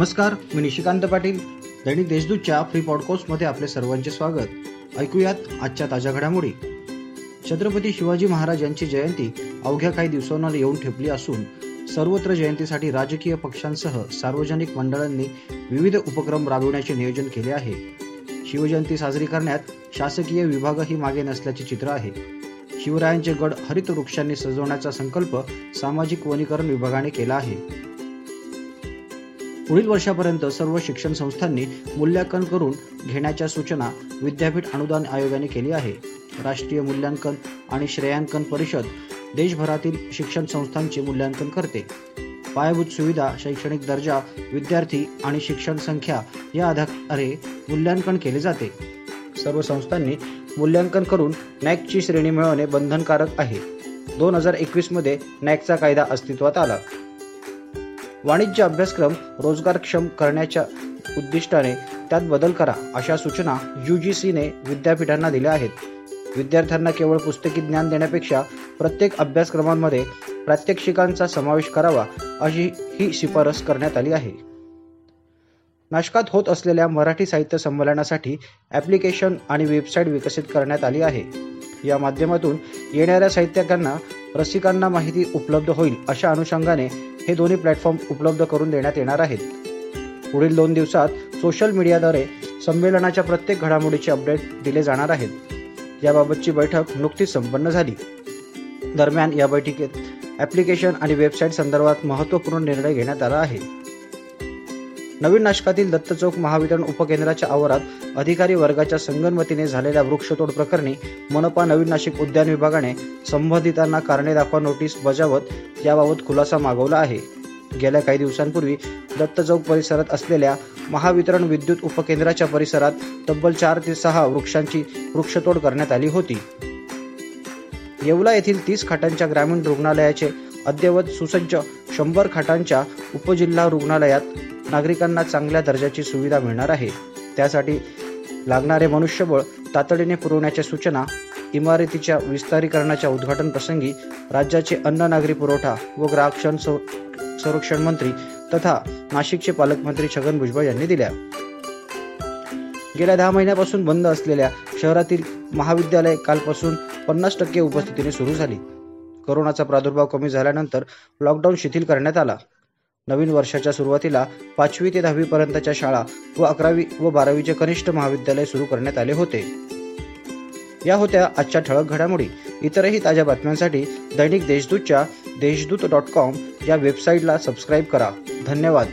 नमस्कार मी निशिकांत पाटील. दैनिक देशदूतच्या फ्री पॉडकास्टमध्ये आपले सर्वांचे स्वागत. ऐकूयात आजच्या ताज्या घडामोडी. छत्रपती शिवाजी महाराज यांची जयंती अवघ्या काही दिवसांना येऊन ठेपली असून सर्वत्र जयंतीसाठी राजकीय पक्षांसह सार्वजनिक मंडळांनी विविध उपक्रम राबविण्याचे नियोजन केले आहे. शिवजयंती साजरी करण्यात शासकीय विभागही मागे नसल्याचे चित्र आहे. शिवरायांचे गड हरित वृक्षांनी सजवण्याचा संकल्प सामाजिक वनीकरण विभागाने केला आहे. पुढील वर्षापर्यंत सर्व शिक्षण संस्थांनी मूल्यांकन करून घेण्याच्या सूचना विद्यापीठ अनुदान आयोगाने केली आहे. राष्ट्रीय मूल्यांकन आणि श्रेयांकन परिषद देशभरातील शिक्षण संस्थांचे मूल्यांकन करते. पायाभूत सुविधा शैक्षणिक दर्जा विद्यार्थी आणि शिक्षण संख्या या आधारे मूल्यांकन केले जाते. सर्व संस्थांनी मूल्यांकन करून नॅकची श्रेणी मिळवणे बंधनकारक आहे. दोन हजार एकवीसमध्ये नॅकचा कायदा अस्तित्वात आला. वाणिज्य अभ्यासक्रम रोजगारक्षम करण्याच्या उद्दिष्टाने त्यात बदल करा अशा सूचना यू जी सीने विद्यापीठांना दिल्या आहेत. विद्यार्थ्यांना केवळ पुस्तकी ज्ञान देण्यापेक्षा प्रत्येक अभ्यासक्रमांमध्ये प्रात्यक्षिकांचा समावेश करावा अशी ही शिफारस करण्यात आली आहे. नाशकात होत असलेल्या मराठी साहित्य संमेलनासाठी ॲप्लिकेशन आणि वेबसाईट विकसित करण्यात आली आहे. या माध्यमातून येणाऱ्या साहित्यकांना रसिकांना माहिती उपलब्ध होईल अशा अनुषंगाने हे दोन्ही प्लॅटफॉर्म उपलब्ध करून देण्यात येणार आहेत. पुढील दोन दिवसात सोशल मीडियाद्वारे संमेलनाच्या प्रत्येक घडामोडीचे अपडेट दिले जाणार आहेत. याबाबतची बैठक नुकतीच संपन्न झाली. दरम्यान या बैठकीत ॲप्लिकेशन आणि वेबसाईट संदर्भात महत्त्वपूर्ण निर्णय घेण्यात आला आहे. नवीन नाशकातील दत्त चौक महावितरण उपकेंद्राच्या आवारात अधिकारी वर्गाच्या संगनमतीने झालेल्या वृक्षतोड प्रकरणी मनपा नवीन नाशिक उद्यान विभागाने संबंधितांना कारणे दाखवा नोटीस बजावत याबाबत खुलासा मागवला आहे. गेल्या काही दिवसांपूर्वी दत्त चौक परिसरात असलेल्या महावितरण विद्युत उपकेंद्राच्या परिसरात तब्बल चार ते सहा वृक्षांची वृक्षतोड करण्यात आली होती. येवला येथील तीस खाटांच्या ग्रामीण रुग्णालयाचे अद्ययावत सुसज्ज शंभर खाटांच्या उपजिल्हा रुग्णालयात नागरिकांना चांगल्या दर्जाची सुविधा मिळणार आहे. त्यासाठी लागणारे मनुष्यबळ तातडीने पुरवण्याच्या सूचना इमारतीच्या विस्तारीकरणाच्या उद्घाटन प्रसंगी राज्याचे अन्न नागरी पुरवठा व ग्राहक संरक्षण मंत्री तथा नाशिकचे पालकमंत्री छगन भुजबळ यांनी दिल्या. गेल्या दहा महिन्यापासून बंद असलेल्या शहरातील महाविद्यालय कालपासून पन्नास टक्के उपस्थितीने सुरू झाली. कोरोनाचा प्रादुर्भाव कमी झाल्यानंतर लॉकडाऊन शिथिल करण्यात आला. नवीन वर्षाच्या सुरुवातीला पाचवी ते दहावी पर्यंतच्या शाळा व अकरावी व बारावीचे कनिष्ठ महाविद्यालय सुरू करण्यात आले होते. या होत्या आजच्या ठळक घडामोडी. इतरही ताज्या बातम्यांसाठी दैनिक देशदूतच्या देशदूत डॉट कॉम या वेबसाईटला सबस्क्राईब करा. धन्यवाद.